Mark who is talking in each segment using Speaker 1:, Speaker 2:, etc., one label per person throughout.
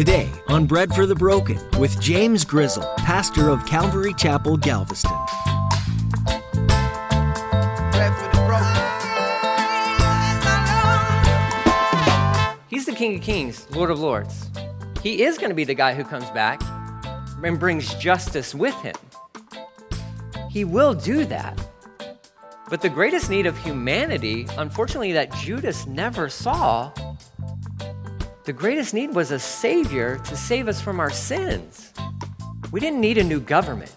Speaker 1: Today on Bread for the Broken with James Grizzle, pastor of Calvary Chapel, Galveston.
Speaker 2: He's the King of Kings, Lord of Lords. He is going to be the guy who comes back and brings justice with him. He will do that. But the greatest need of humanity, unfortunately, that Judas never saw, the greatest need was a Savior to save us from our sins. We didn't need a new government.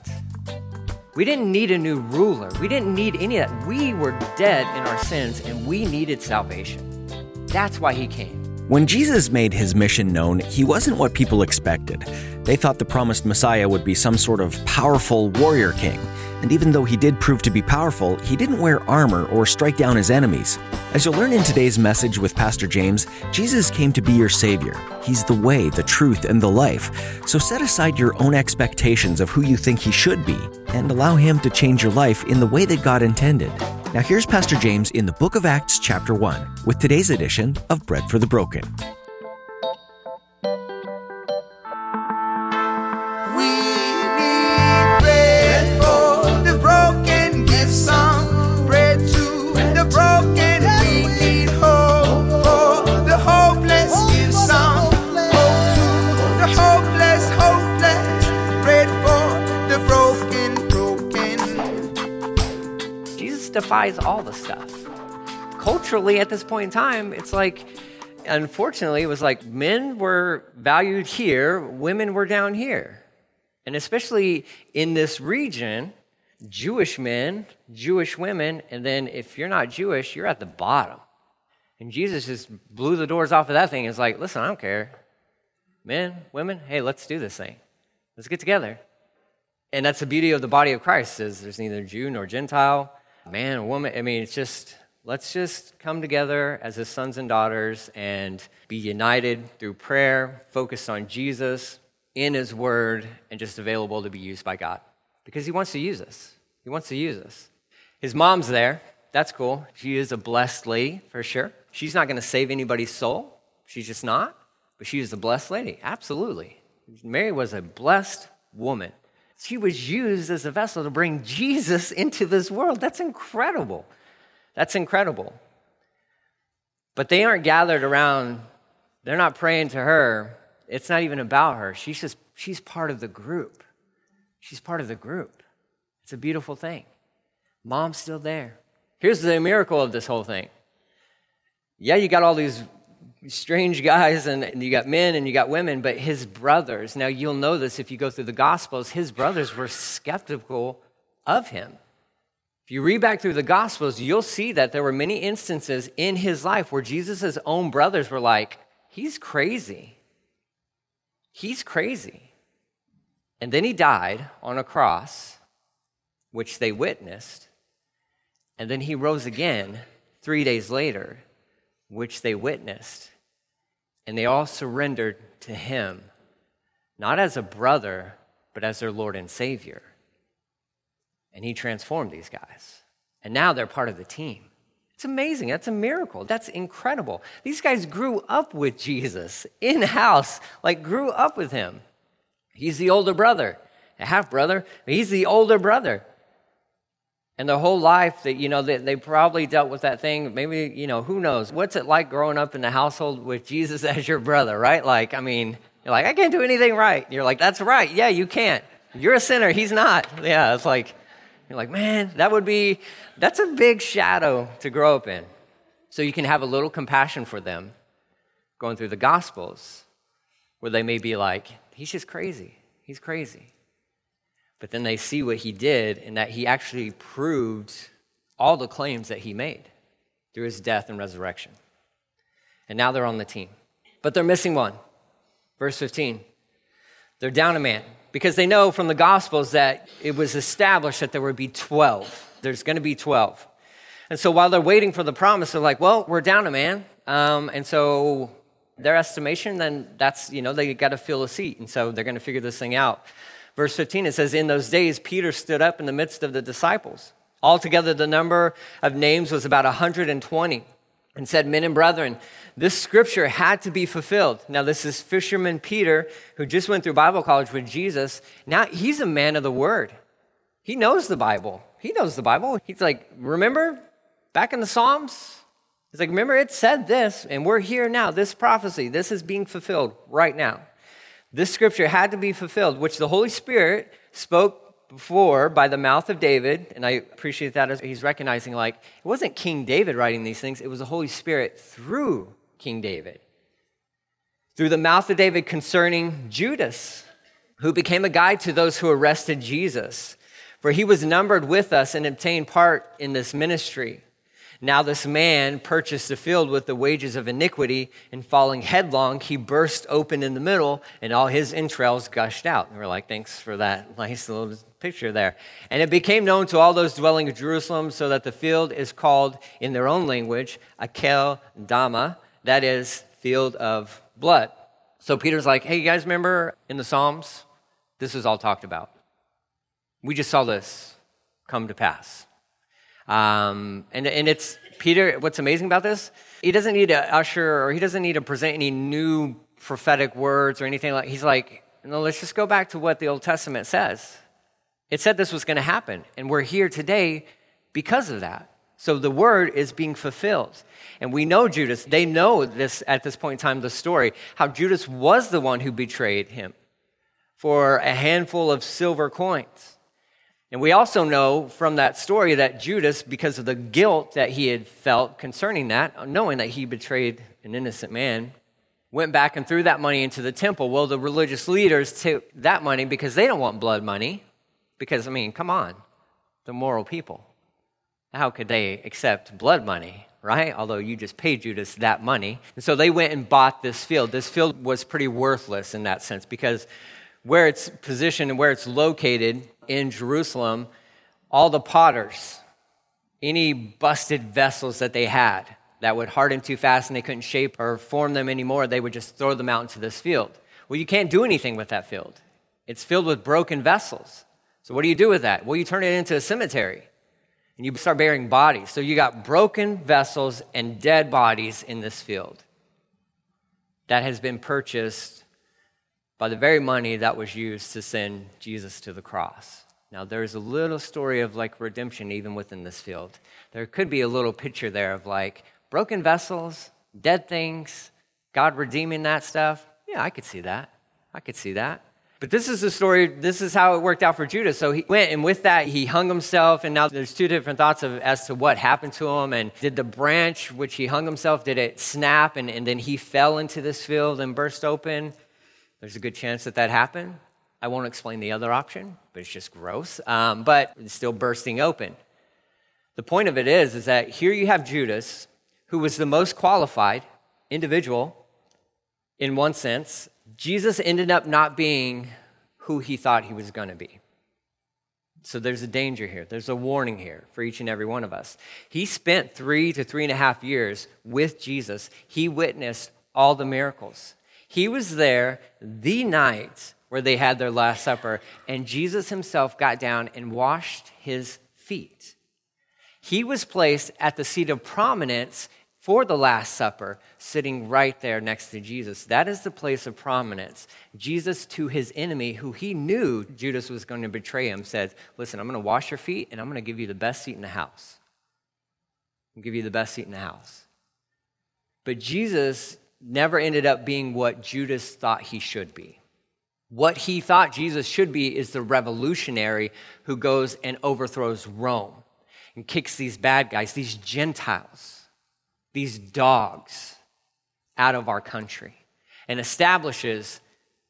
Speaker 2: We didn't need a new ruler. We didn't need any of that. We were dead in our sins and we needed salvation. That's why he came.
Speaker 1: When Jesus made his mission known, he wasn't what people expected. They thought the promised Messiah would be some sort of powerful warrior king. And even though he did prove to be powerful, he didn't wear armor or strike down his enemies. As you'll learn in today's message with Pastor James, Jesus came to be your Savior. He's the way, the truth, and the life. So set aside your own expectations of who you think he should be and allow him to change your life in the way that God intended. Now, here's Pastor James in the book of Acts, chapter 1, with today's edition of Bread for the Broken.
Speaker 2: Defies all the stuff. Culturally, at this point in time, it's like, unfortunately, it was like men were valued here, women were down here. And especially in this region, Jewish men, Jewish women, and then if you're not Jewish, you're at the bottom. And Jesus just blew the doors off of that thing. It's like, listen, I don't care. Men, women, hey, let's do this thing. Let's get together. And that's the beauty of the body of Christ is there's neither Jew nor Gentile, man woman. I mean, it's just let's just come together as his sons and daughters and be united through prayer, focused on Jesus in his word, and just available to be used by God. Because he wants to use us. He wants to use us. His mom's there. That's cool. She is a blessed lady for sure. She's not going to save anybody's soul. She's just not. But she is a blessed lady. Absolutely. Mary was a blessed woman. She was used as a vessel to bring Jesus into this world. That's incredible. That's incredible. But they aren't gathered around, they're not praying to her. It's not even about her. She's just, she's part of the group. She's part of the group. It's a beautiful thing. Mom's still there. Here's the miracle of this whole thing. Yeah, you got all these strange guys, and, and you got men and you got women, but his brothers, now you'll know this if you go through the Gospels, his brothers were skeptical of him. If you read back through the Gospels, you'll see that there were many instances in his life where Jesus' own brothers were like, he's crazy. He's crazy. And then he died on a cross, which they witnessed. And then he rose again three days later, which they witnessed. And they all surrendered to him, not as a brother, but as their Lord and Savior. And he transformed these guys. And now they're part of the team. It's amazing. That's a miracle. That's incredible. These guys grew up with Jesus in house, like grew up with him. He's the older brother, a half brother, he's the older brother. And the whole life that, you know, they, they probably dealt with that thing. Maybe, you know, who knows? What's it like growing up in the household with Jesus as your brother, right? Like, I mean, you're like, I can't do anything right. You're like, that's right. Yeah, you can't. You're a sinner. He's not. Yeah, it's like, you're like, man, that would be, that's a big shadow to grow up in. So you can have a little compassion for them going through the Gospels where they may be like, he's just crazy. He's crazy. But then they see what he did and that he actually proved all the claims that he made through his death and resurrection. And now they're on the team. But they're missing one. Verse 15. They're down a man because they know from the Gospels that it was established that there would be 12. There's going to be 12. And so while they're waiting for the promise, they're like, well, we're down a man. Um, and so their estimation, then that's, you know, they got to fill a seat. And so they're going to figure this thing out. Verse 15, it says, In those days, Peter stood up in the midst of the disciples. Altogether, the number of names was about 120. and said, Men and brethren, this scripture had to be fulfilled. Now, this is fisherman Peter, who just went through Bible college with Jesus. Now, he's a man of the word. He knows the Bible. He knows the Bible. He's like, Remember back in the Psalms? He's like, Remember, it said this, and we're here now. This prophecy, this is being fulfilled right now. This scripture had to be fulfilled, which the Holy Spirit spoke before by the mouth of David, and I appreciate that as he's recognizing like it wasn't King David writing these things, it was the Holy Spirit through King David. Through the mouth of David concerning Judas, who became a guide to those who arrested Jesus. For he was numbered with us and obtained part in this ministry. Now, this man purchased a field with the wages of iniquity, and falling headlong, he burst open in the middle, and all his entrails gushed out. And we're like, thanks for that nice little picture there. And it became known to all those dwelling in Jerusalem, so that the field is called in their own language, Akel Dama, that is, field of blood. So Peter's like, hey, you guys remember in the Psalms? This is all talked about. We just saw this come to pass. Um, and, and it's Peter, what's amazing about this, he doesn't need to usher or he doesn't need to present any new prophetic words or anything like he's like, no, let's just go back to what the Old Testament says. It said this was going to happen, and we're here today because of that. So the word is being fulfilled. And we know Judas, they know this at this point in time, the story, how Judas was the one who betrayed him for a handful of silver coins. And we also know from that story that Judas, because of the guilt that he had felt concerning that, knowing that he betrayed an innocent man, went back and threw that money into the temple. Well, the religious leaders took that money because they don't want blood money. Because, I mean, come on, the moral people. How could they accept blood money, right? Although you just paid Judas that money. And so they went and bought this field. This field was pretty worthless in that sense because where it's positioned and where it's located in Jerusalem, all the potters, any busted vessels that they had that would harden too fast and they couldn't shape or form them anymore, they would just throw them out into this field. Well, you can't do anything with that field. It's filled with broken vessels. So, what do you do with that? Well, you turn it into a cemetery and you start burying bodies. So, you got broken vessels and dead bodies in this field that has been purchased by the very money that was used to send Jesus to the cross. Now, there's a little story of like redemption even within this field. There could be a little picture there of like broken vessels, dead things, God redeeming that stuff. Yeah, I could see that. I could see that. But this is the story, this is how it worked out for Judas. So he went, and with that, he hung himself. And now there's two different thoughts of, as to what happened to him. And did the branch which he hung himself, did it snap? And, and then he fell into this field and burst open? There's a good chance that that happened. I won't explain the other option, but it's just gross. Um, but it's still bursting open. The point of it is, is that here you have Judas, who was the most qualified individual in one sense. Jesus ended up not being who he thought he was going to be. So there's a danger here. There's a warning here for each and every one of us. He spent three to three and a half years with Jesus. He witnessed all the miracles. He was there the night where they had their Last Supper, and Jesus himself got down and washed his feet. He was placed at the seat of prominence for the Last Supper, sitting right there next to Jesus. That is the place of prominence. Jesus, to his enemy, who he knew Judas was going to betray him, said, Listen, I'm going to wash your feet and I'm going to give you the best seat in the house. I'll give you the best seat in the house. But Jesus never ended up being what Judas thought he should be. What he thought Jesus should be is the revolutionary who goes and overthrows Rome and kicks these bad guys, these Gentiles, these dogs out of our country and establishes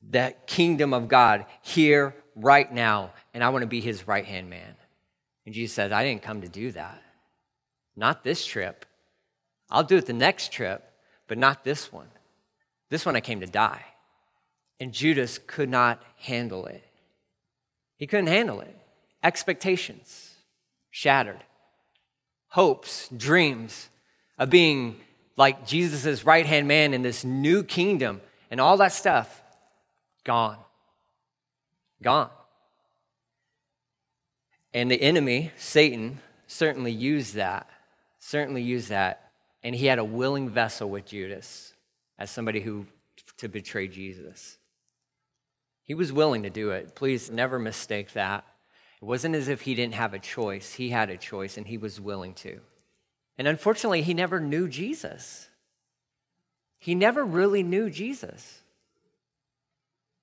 Speaker 2: the kingdom of God here, right now. And I want to be his right hand man. And Jesus says, I didn't come to do that. Not this trip. I'll do it the next trip but not this one. This one I came to die. And Judas could not handle it. He couldn't handle it. Expectations shattered, hopes, dreams of being like Jesus' right hand man in this new kingdom and all that stuff gone. Gone. And the enemy, Satan, certainly used that, certainly used that And he had a willing vessel with Judas as somebody who to betray Jesus. He was willing to do it. Please never mistake that. It wasn't as if he didn't have a choice. He had a choice and he was willing to. And unfortunately, he never knew Jesus. He never really knew Jesus.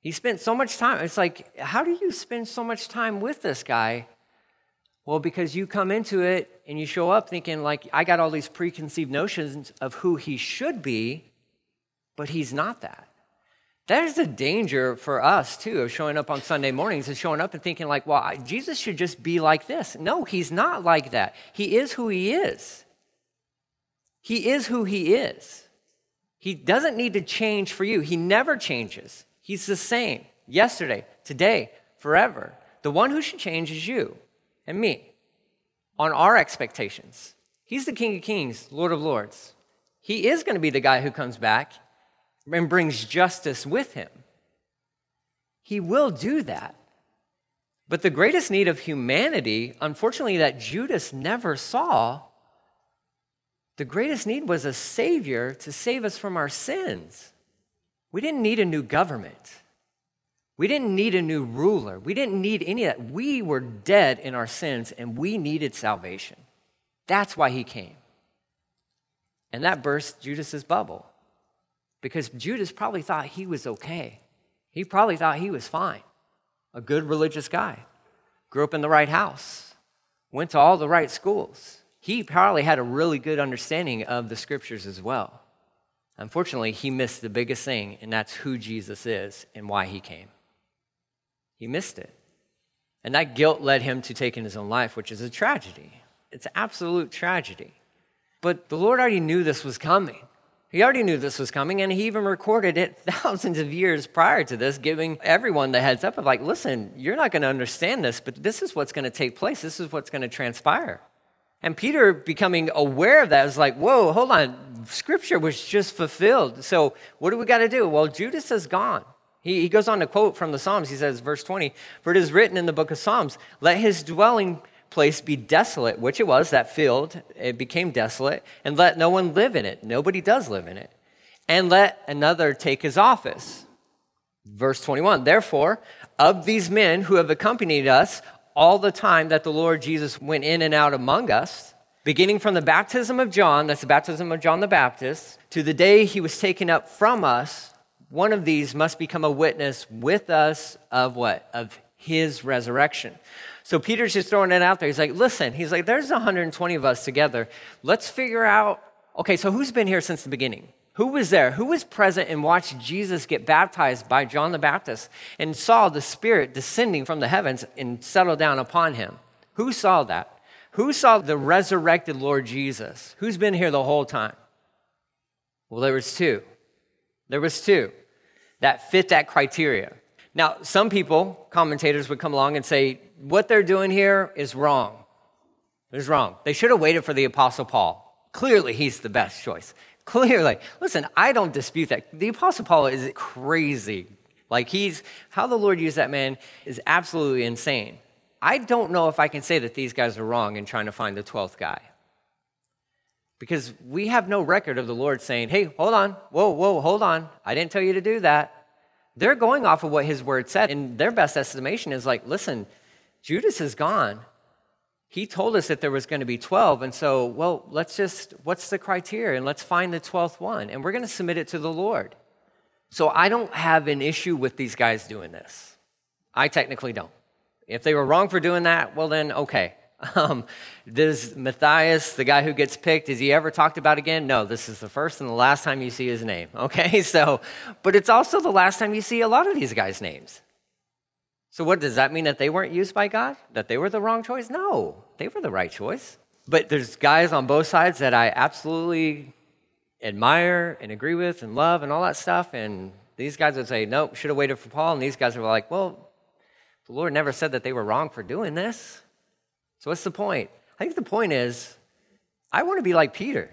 Speaker 2: He spent so much time. It's like, how do you spend so much time with this guy? Well, because you come into it and you show up thinking, like, I got all these preconceived notions of who he should be, but he's not that. There's a danger for us, too, of showing up on Sunday mornings and showing up and thinking, like, well, Jesus should just be like this. No, he's not like that. He is who he is. He is who he is. He doesn't need to change for you, he never changes. He's the same yesterday, today, forever. The one who should change is you and me on our expectations. He's the King of Kings, Lord of Lords. He is going to be the guy who comes back and brings justice with him. He will do that. But the greatest need of humanity, unfortunately, that Judas never saw, the greatest need was a Savior to save us from our sins. We didn't need a new government. We didn't need a new ruler. We didn't need any of that. We were dead in our sins and we needed salvation. That's why he came. And that burst Judas's bubble because Judas probably thought he was okay. He probably thought he was fine. A good religious guy. Grew up in the right house. Went to all the right schools. He probably had a really good understanding of the scriptures as well. Unfortunately, he missed the biggest thing, and that's who Jesus is and why he came. He missed it. And that guilt led him to taking his own life, which is a tragedy. It's absolute tragedy. But the Lord already knew this was coming. He already knew this was coming, and he even recorded it thousands of years prior to this, giving everyone the heads up of, like, listen, you're not going to understand this, but this is what's going to take place. This is what's going to transpire. And Peter, becoming aware of that, is like, whoa, hold on. Scripture was just fulfilled. So what do we got to do? Well, Judas is gone. He, he goes on to quote from the Psalms. He says, verse 20, For it is written in the book of Psalms, let his dwelling place be desolate, which it was, that field, it became desolate, and let no one live in it. Nobody does live in it. And let another take his office. Verse 21 Therefore, of these men who have accompanied us all the time that the Lord Jesus went in and out among us, beginning from the baptism of John, that's the baptism of John the Baptist, to the day he was taken up from us, one of these must become a witness with us of what? Of his resurrection. So Peter's just throwing it out there. He's like, listen, he's like, there's 120 of us together. Let's figure out, okay, so who's been here since the beginning? Who was there? Who was present and watched Jesus get baptized by John the Baptist and saw the Spirit descending from the heavens and settle down upon him? Who saw that? Who saw the resurrected Lord Jesus? Who's been here the whole time? Well, there was two. There was two that fit that criteria. Now, some people, commentators, would come along and say, what they're doing here is wrong. It's wrong. They should have waited for the Apostle Paul. Clearly, he's the best choice. Clearly. Listen, I don't dispute that. The Apostle Paul is crazy. Like, he's, how the Lord used that man is absolutely insane. I don't know if I can say that these guys are wrong in trying to find the 12th guy. Because we have no record of the Lord saying, hey, hold on, whoa, whoa, hold on. I didn't tell you to do that. They're going off of what his word said. And their best estimation is like, listen, Judas is gone. He told us that there was going to be 12. And so, well, let's just, what's the criteria? And let's find the 12th one. And we're going to submit it to the Lord. So I don't have an issue with these guys doing this. I technically don't. If they were wrong for doing that, well, then okay. Um, does Matthias, the guy who gets picked, is he ever talked about again? No, this is the first and the last time you see his name. Okay, so, but it's also the last time you see a lot of these guys' names. So, what does that mean that they weren't used by God? That they were the wrong choice? No, they were the right choice. But there's guys on both sides that I absolutely admire and agree with and love and all that stuff. And these guys would say, nope, should have waited for Paul. And these guys were like, well, the Lord never said that they were wrong for doing this. So, what's the point? I think the point is, I want to be like Peter.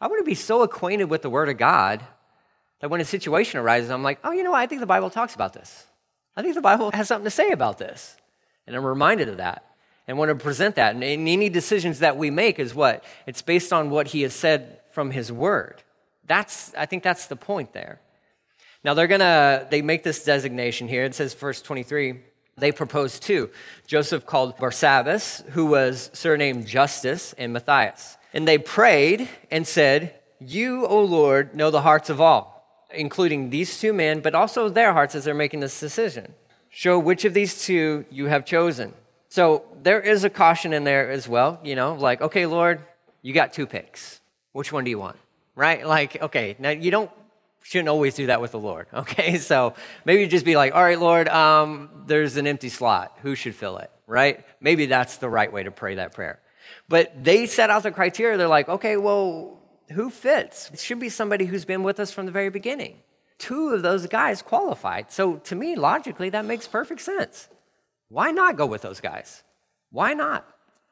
Speaker 2: I want to be so acquainted with the Word of God that when a situation arises, I'm like, oh, you know what? I think the Bible talks about this. I think the Bible has something to say about this. And I'm reminded of that. and want to present that. And any decisions that we make is what? It's based on what he has said from his word. That's, I think that's the point there. Now they're gonna, they make this designation here. It says, verse 23, they proposed two. Joseph called Barsabbas, who was surnamed Justus, and Matthias. And they prayed and said, You, O Lord, know the hearts of all, including these two men, but also their hearts as they're making this decision. Show which of these two you have chosen. So there is a caution in there as well, you know, like, okay, Lord, you got two picks. Which one do you want? Right? Like, okay, now you don't shouldn't always do that with the Lord. Okay, so maybe just be like, all right, Lord, um, there's an empty slot. Who should fill it? Right? Maybe that's the right way to pray that prayer. But they set out the criteria. They're like, okay, well, who fits? It should be somebody who's been with us from the very beginning. Two of those guys qualified. So to me, logically, that makes perfect sense. Why not go with those guys? Why not?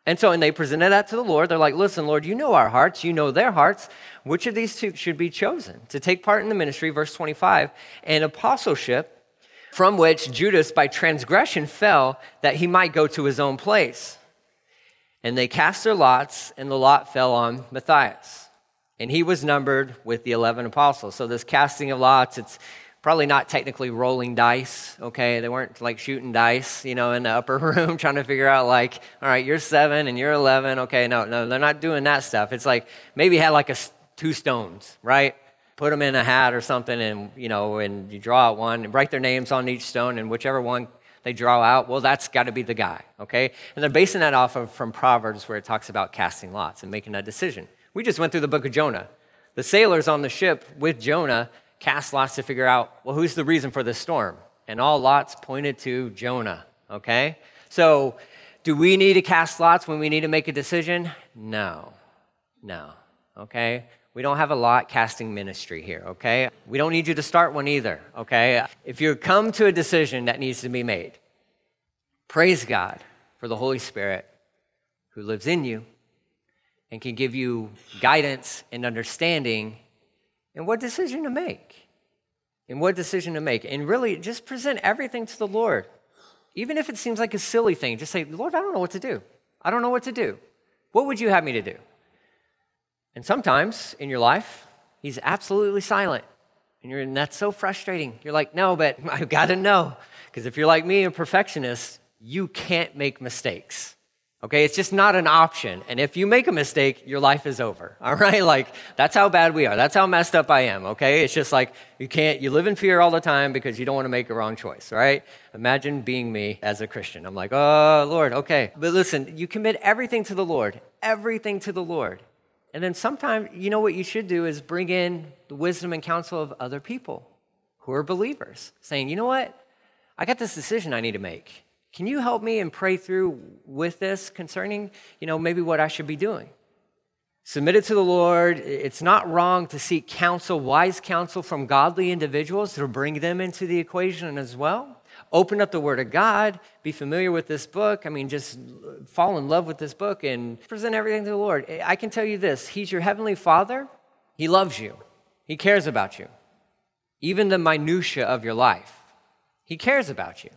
Speaker 2: And so, and they presented that to the Lord. They're like, listen, Lord, you know our hearts, you know their hearts. Which of these two should be chosen to take part in the ministry, verse 25, and apostleship, from which Judas by transgression fell, that he might go to his own place? And they cast their lots, and the lot fell on Matthias. And he was numbered with the 11 apostles. So, this casting of lots, it's probably not technically rolling dice, okay? They weren't like shooting dice, you know, in the upper room trying to figure out, like, all right, you're seven and you're 11. Okay, no, no, they're not doing that stuff. It's like maybe had like a, two stones, right? Put them in a hat or something and, you know, and you draw out one and write their names on each stone and whichever one they draw out, well, that's got to be the guy, okay? And they're basing that off of from Proverbs where it talks about casting lots and making a decision. We just went through the book of Jonah. The sailors on the ship with Jonah cast lots to figure out, well, who's the reason for this storm? And all lots pointed to Jonah, okay? So, do we need to cast lots when we need to make a decision? No, no, okay? We don't have a lot casting ministry here, okay? We don't need you to start one either, okay? If you come to a decision that needs to be made, praise God for the Holy Spirit who lives in you and can give you guidance and understanding and what decision to make. And what decision to make. And really, just present everything to the Lord. Even if it seems like a silly thing, just say, Lord, I don't know what to do. I don't know what to do. What would you have me to do? And sometimes in your life, He's absolutely silent. And, you're, and that's so frustrating. You're like, no, but I've got to know. Because if you're like me, a perfectionist, you can't make mistakes. Okay, it's just not an option. And if you make a mistake, your life is over. All right? Like, that's how bad we are. That's how messed up I am. Okay? It's just like you can't, you live in fear all the time because you don't want to make a wrong choice, right? Imagine being me as a Christian. I'm like, oh, Lord, okay. But listen, you commit everything to the Lord, everything to the Lord. And then sometimes, you know what you should do is bring in the wisdom and counsel of other people who are believers, saying, you know what? I got this decision I need to make. Can you help me and pray through with this concerning, you know, maybe what I should be doing? Submit it to the Lord. It's not wrong to seek counsel, wise counsel from godly individuals to bring them into the equation as well. Open up the Word of God, be familiar with this book. I mean, just fall in love with this book and present everything to the Lord. I can tell you this He's your Heavenly Father, He loves you, He cares about you. Even the minutiae of your life, He cares about you.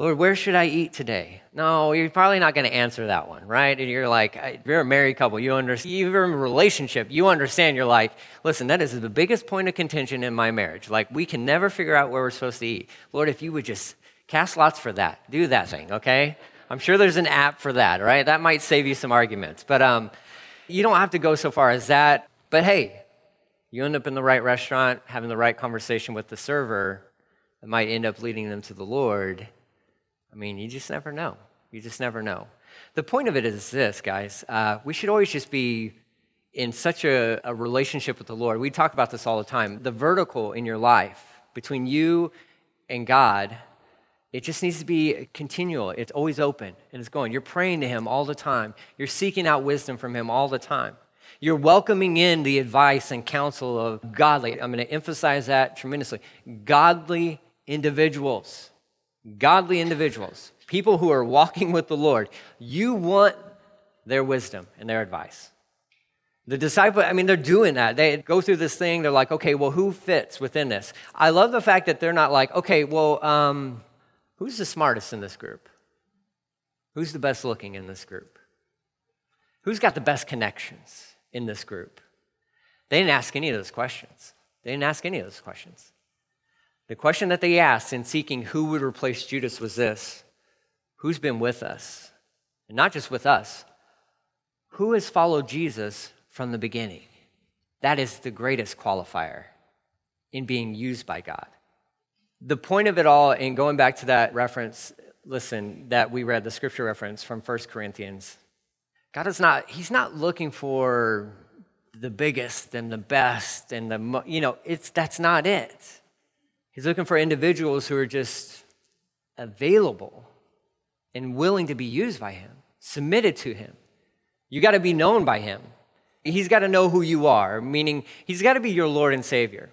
Speaker 2: Lord, where should I eat today? No, you're probably not going to answer that one, right? And you're like, you're a married couple, you understand, you're in a relationship, you understand, you're like, listen, that is the biggest point of contention in my marriage. Like, we can never figure out where we're supposed to eat. Lord, if you would just cast lots for that, do that thing, okay? I'm sure there's an app for that, right? That might save you some arguments. But um, you don't have to go so far as that. But hey, you end up in the right restaurant, having the right conversation with the server, that might end up leading them to the Lord I mean, you just never know. You just never know. The point of it is this, guys. Uh, we should always just be in such a, a relationship with the Lord. We talk about this all the time. The vertical in your life between you and God, it just needs to be continual. It's always open and it's going. You're praying to Him all the time, you're seeking out wisdom from Him all the time. You're welcoming in the advice and counsel of godly, I'm going to emphasize that tremendously, godly individuals godly individuals, people who are walking with the Lord, you want their wisdom and their advice. The disciple, I mean, they're doing that. They go through this thing. They're like, okay, well, who fits within this? I love the fact that they're not like, okay, well, um, who's the smartest in this group? Who's the best looking in this group? Who's got the best connections in this group? They didn't ask any of those questions. They didn't ask any of those questions. The question that they asked in seeking who would replace Judas was this Who's been with us? And not just with us, who has followed Jesus from the beginning? That is the greatest qualifier in being used by God. The point of it all, and going back to that reference, listen, that we read, the scripture reference from 1 Corinthians, God is not, He's not looking for the biggest and the best and the, you know, it's, that's not it. He's looking for individuals who are just available and willing to be used by Him, submitted to Him. You got to be known by Him. He's got to know who you are, meaning He's got to be your Lord and Savior.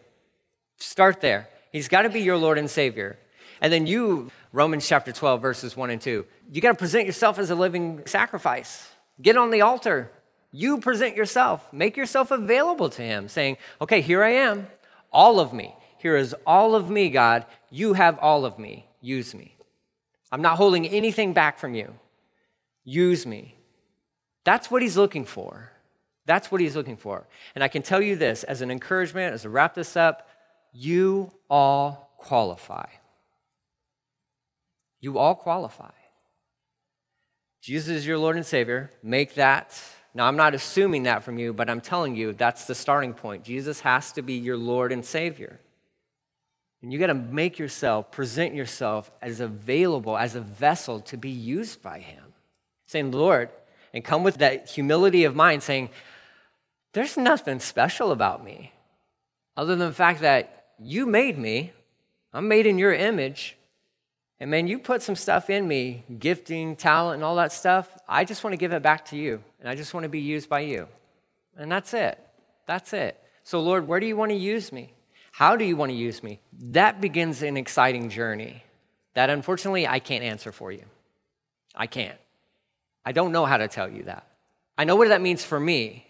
Speaker 2: Start there. He's got to be your Lord and Savior. And then you, Romans chapter 12, verses 1 and 2, you got to present yourself as a living sacrifice. Get on the altar. You present yourself. Make yourself available to Him, saying, Okay, here I am, all of me. Here is all of me, God. You have all of me. Use me. I'm not holding anything back from you. Use me. That's what He's looking for. That's what He's looking for. And I can tell you this as an encouragement, as I wrap this up, you all qualify. You all qualify. Jesus is your Lord and Savior. Make that. Now, I'm not assuming that from you, but I'm telling you that's the starting point. Jesus has to be your Lord and Savior. And you got to make yourself, present yourself as available, as a vessel to be used by Him. Saying, Lord, and come with that humility of mind, saying, There's nothing special about me other than the fact that you made me. I'm made in your image. And man, you put some stuff in me, gifting, talent, and all that stuff. I just want to give it back to you. And I just want to be used by you. And that's it. That's it. So, Lord, where do you want to use me? How do you want to use me? That begins an exciting journey that unfortunately I can't answer for you. I can't. I don't know how to tell you that. I know what that means for me.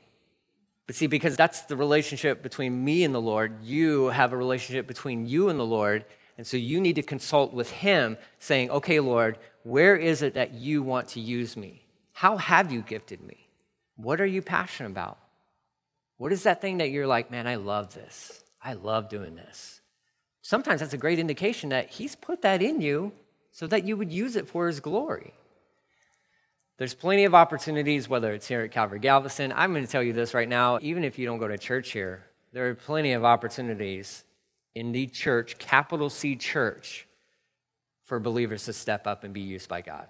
Speaker 2: But see, because that's the relationship between me and the Lord, you have a relationship between you and the Lord. And so you need to consult with Him, saying, okay, Lord, where is it that you want to use me? How have you gifted me? What are you passionate about? What is that thing that you're like, man, I love this? I love doing this. Sometimes that's a great indication that He's put that in you so that you would use it for His glory. There's plenty of opportunities, whether it's here at Calvary Galveston. I'm going to tell you this right now, even if you don't go to church here, there are plenty of opportunities in the church, capital C church, for believers to step up and be used by God.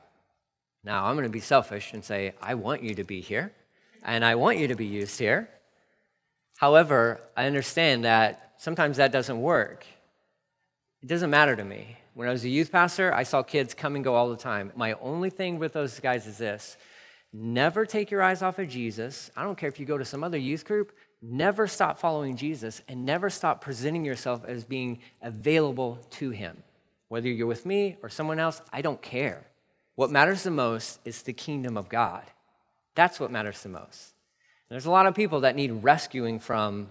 Speaker 2: Now, I'm going to be selfish and say, I want you to be here, and I want you to be used here. However, I understand that sometimes that doesn't work. It doesn't matter to me. When I was a youth pastor, I saw kids come and go all the time. My only thing with those guys is this never take your eyes off of Jesus. I don't care if you go to some other youth group, Never stop following Jesus and never stop presenting yourself as being available to Him. Whether you're with me or someone else, I don't care. What matters the most is the kingdom of God. That's what matters the most. There's a lot of people that need rescuing from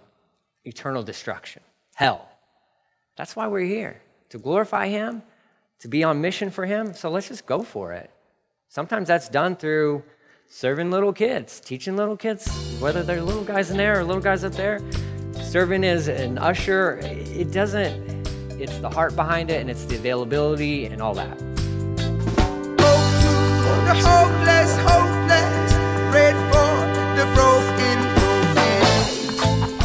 Speaker 2: eternal destruction, hell. That's why we're here to glorify Him, to be on mission for Him. So let's just go for it. Sometimes that's done through serving little kids, teaching little kids, whether they're little guys in there or little guys up there, serving as an usher, it doesn't, it's the heart behind it and it's the availability and all that.
Speaker 3: the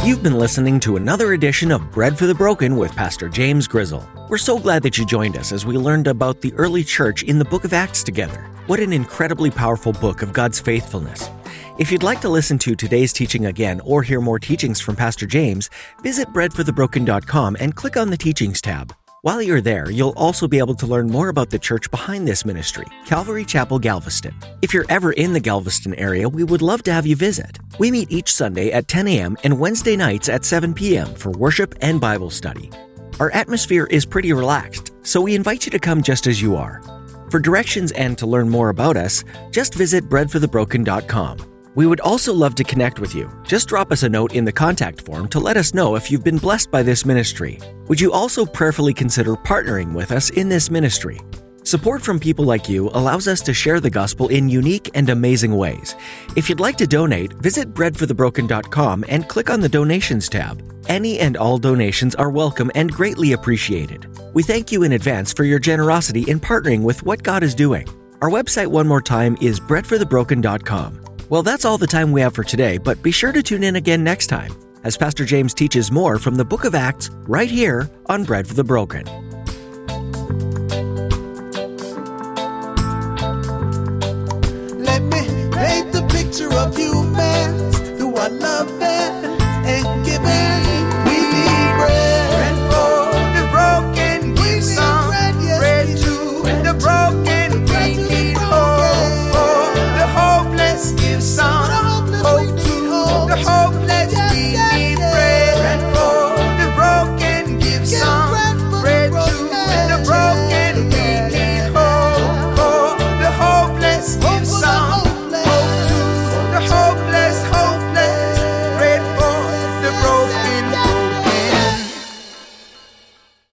Speaker 1: You've been listening to another edition of Bread for the Broken with Pastor James Grizzle. We're so glad that you joined us as we learned about the early church in the book of Acts together. What an incredibly powerful book of God's faithfulness. If you'd like to listen to today's teaching again or hear more teachings from Pastor James, visit breadforthebroken.com and click on the Teachings tab. While you're there, you'll also be able to learn more about the church behind this ministry, Calvary Chapel Galveston. If you're ever in the Galveston area, we would love to have you visit. We meet each Sunday at 10 a.m. and Wednesday nights at 7 p.m. for worship and Bible study. Our atmosphere is pretty relaxed, so we invite you to come just as you are. For directions and to learn more about us, just visit breadforthebroken.com. We would also love to connect with you. Just drop us a note in the contact form to let us know if you've been blessed by this ministry. Would you also prayerfully consider partnering with us in this ministry? Support from people like you allows us to share the gospel in unique and amazing ways. If you'd like to donate, visit breadforthebroken.com and click on the donations tab. Any and all donations are welcome and greatly appreciated. We thank you in advance for your generosity in partnering with what God is doing. Our website, one more time, is breadforthebroken.com. Well, that's all the time we have for today, but be sure to tune in again next time as Pastor James teaches more from the book of Acts right here on Bread for the Broken.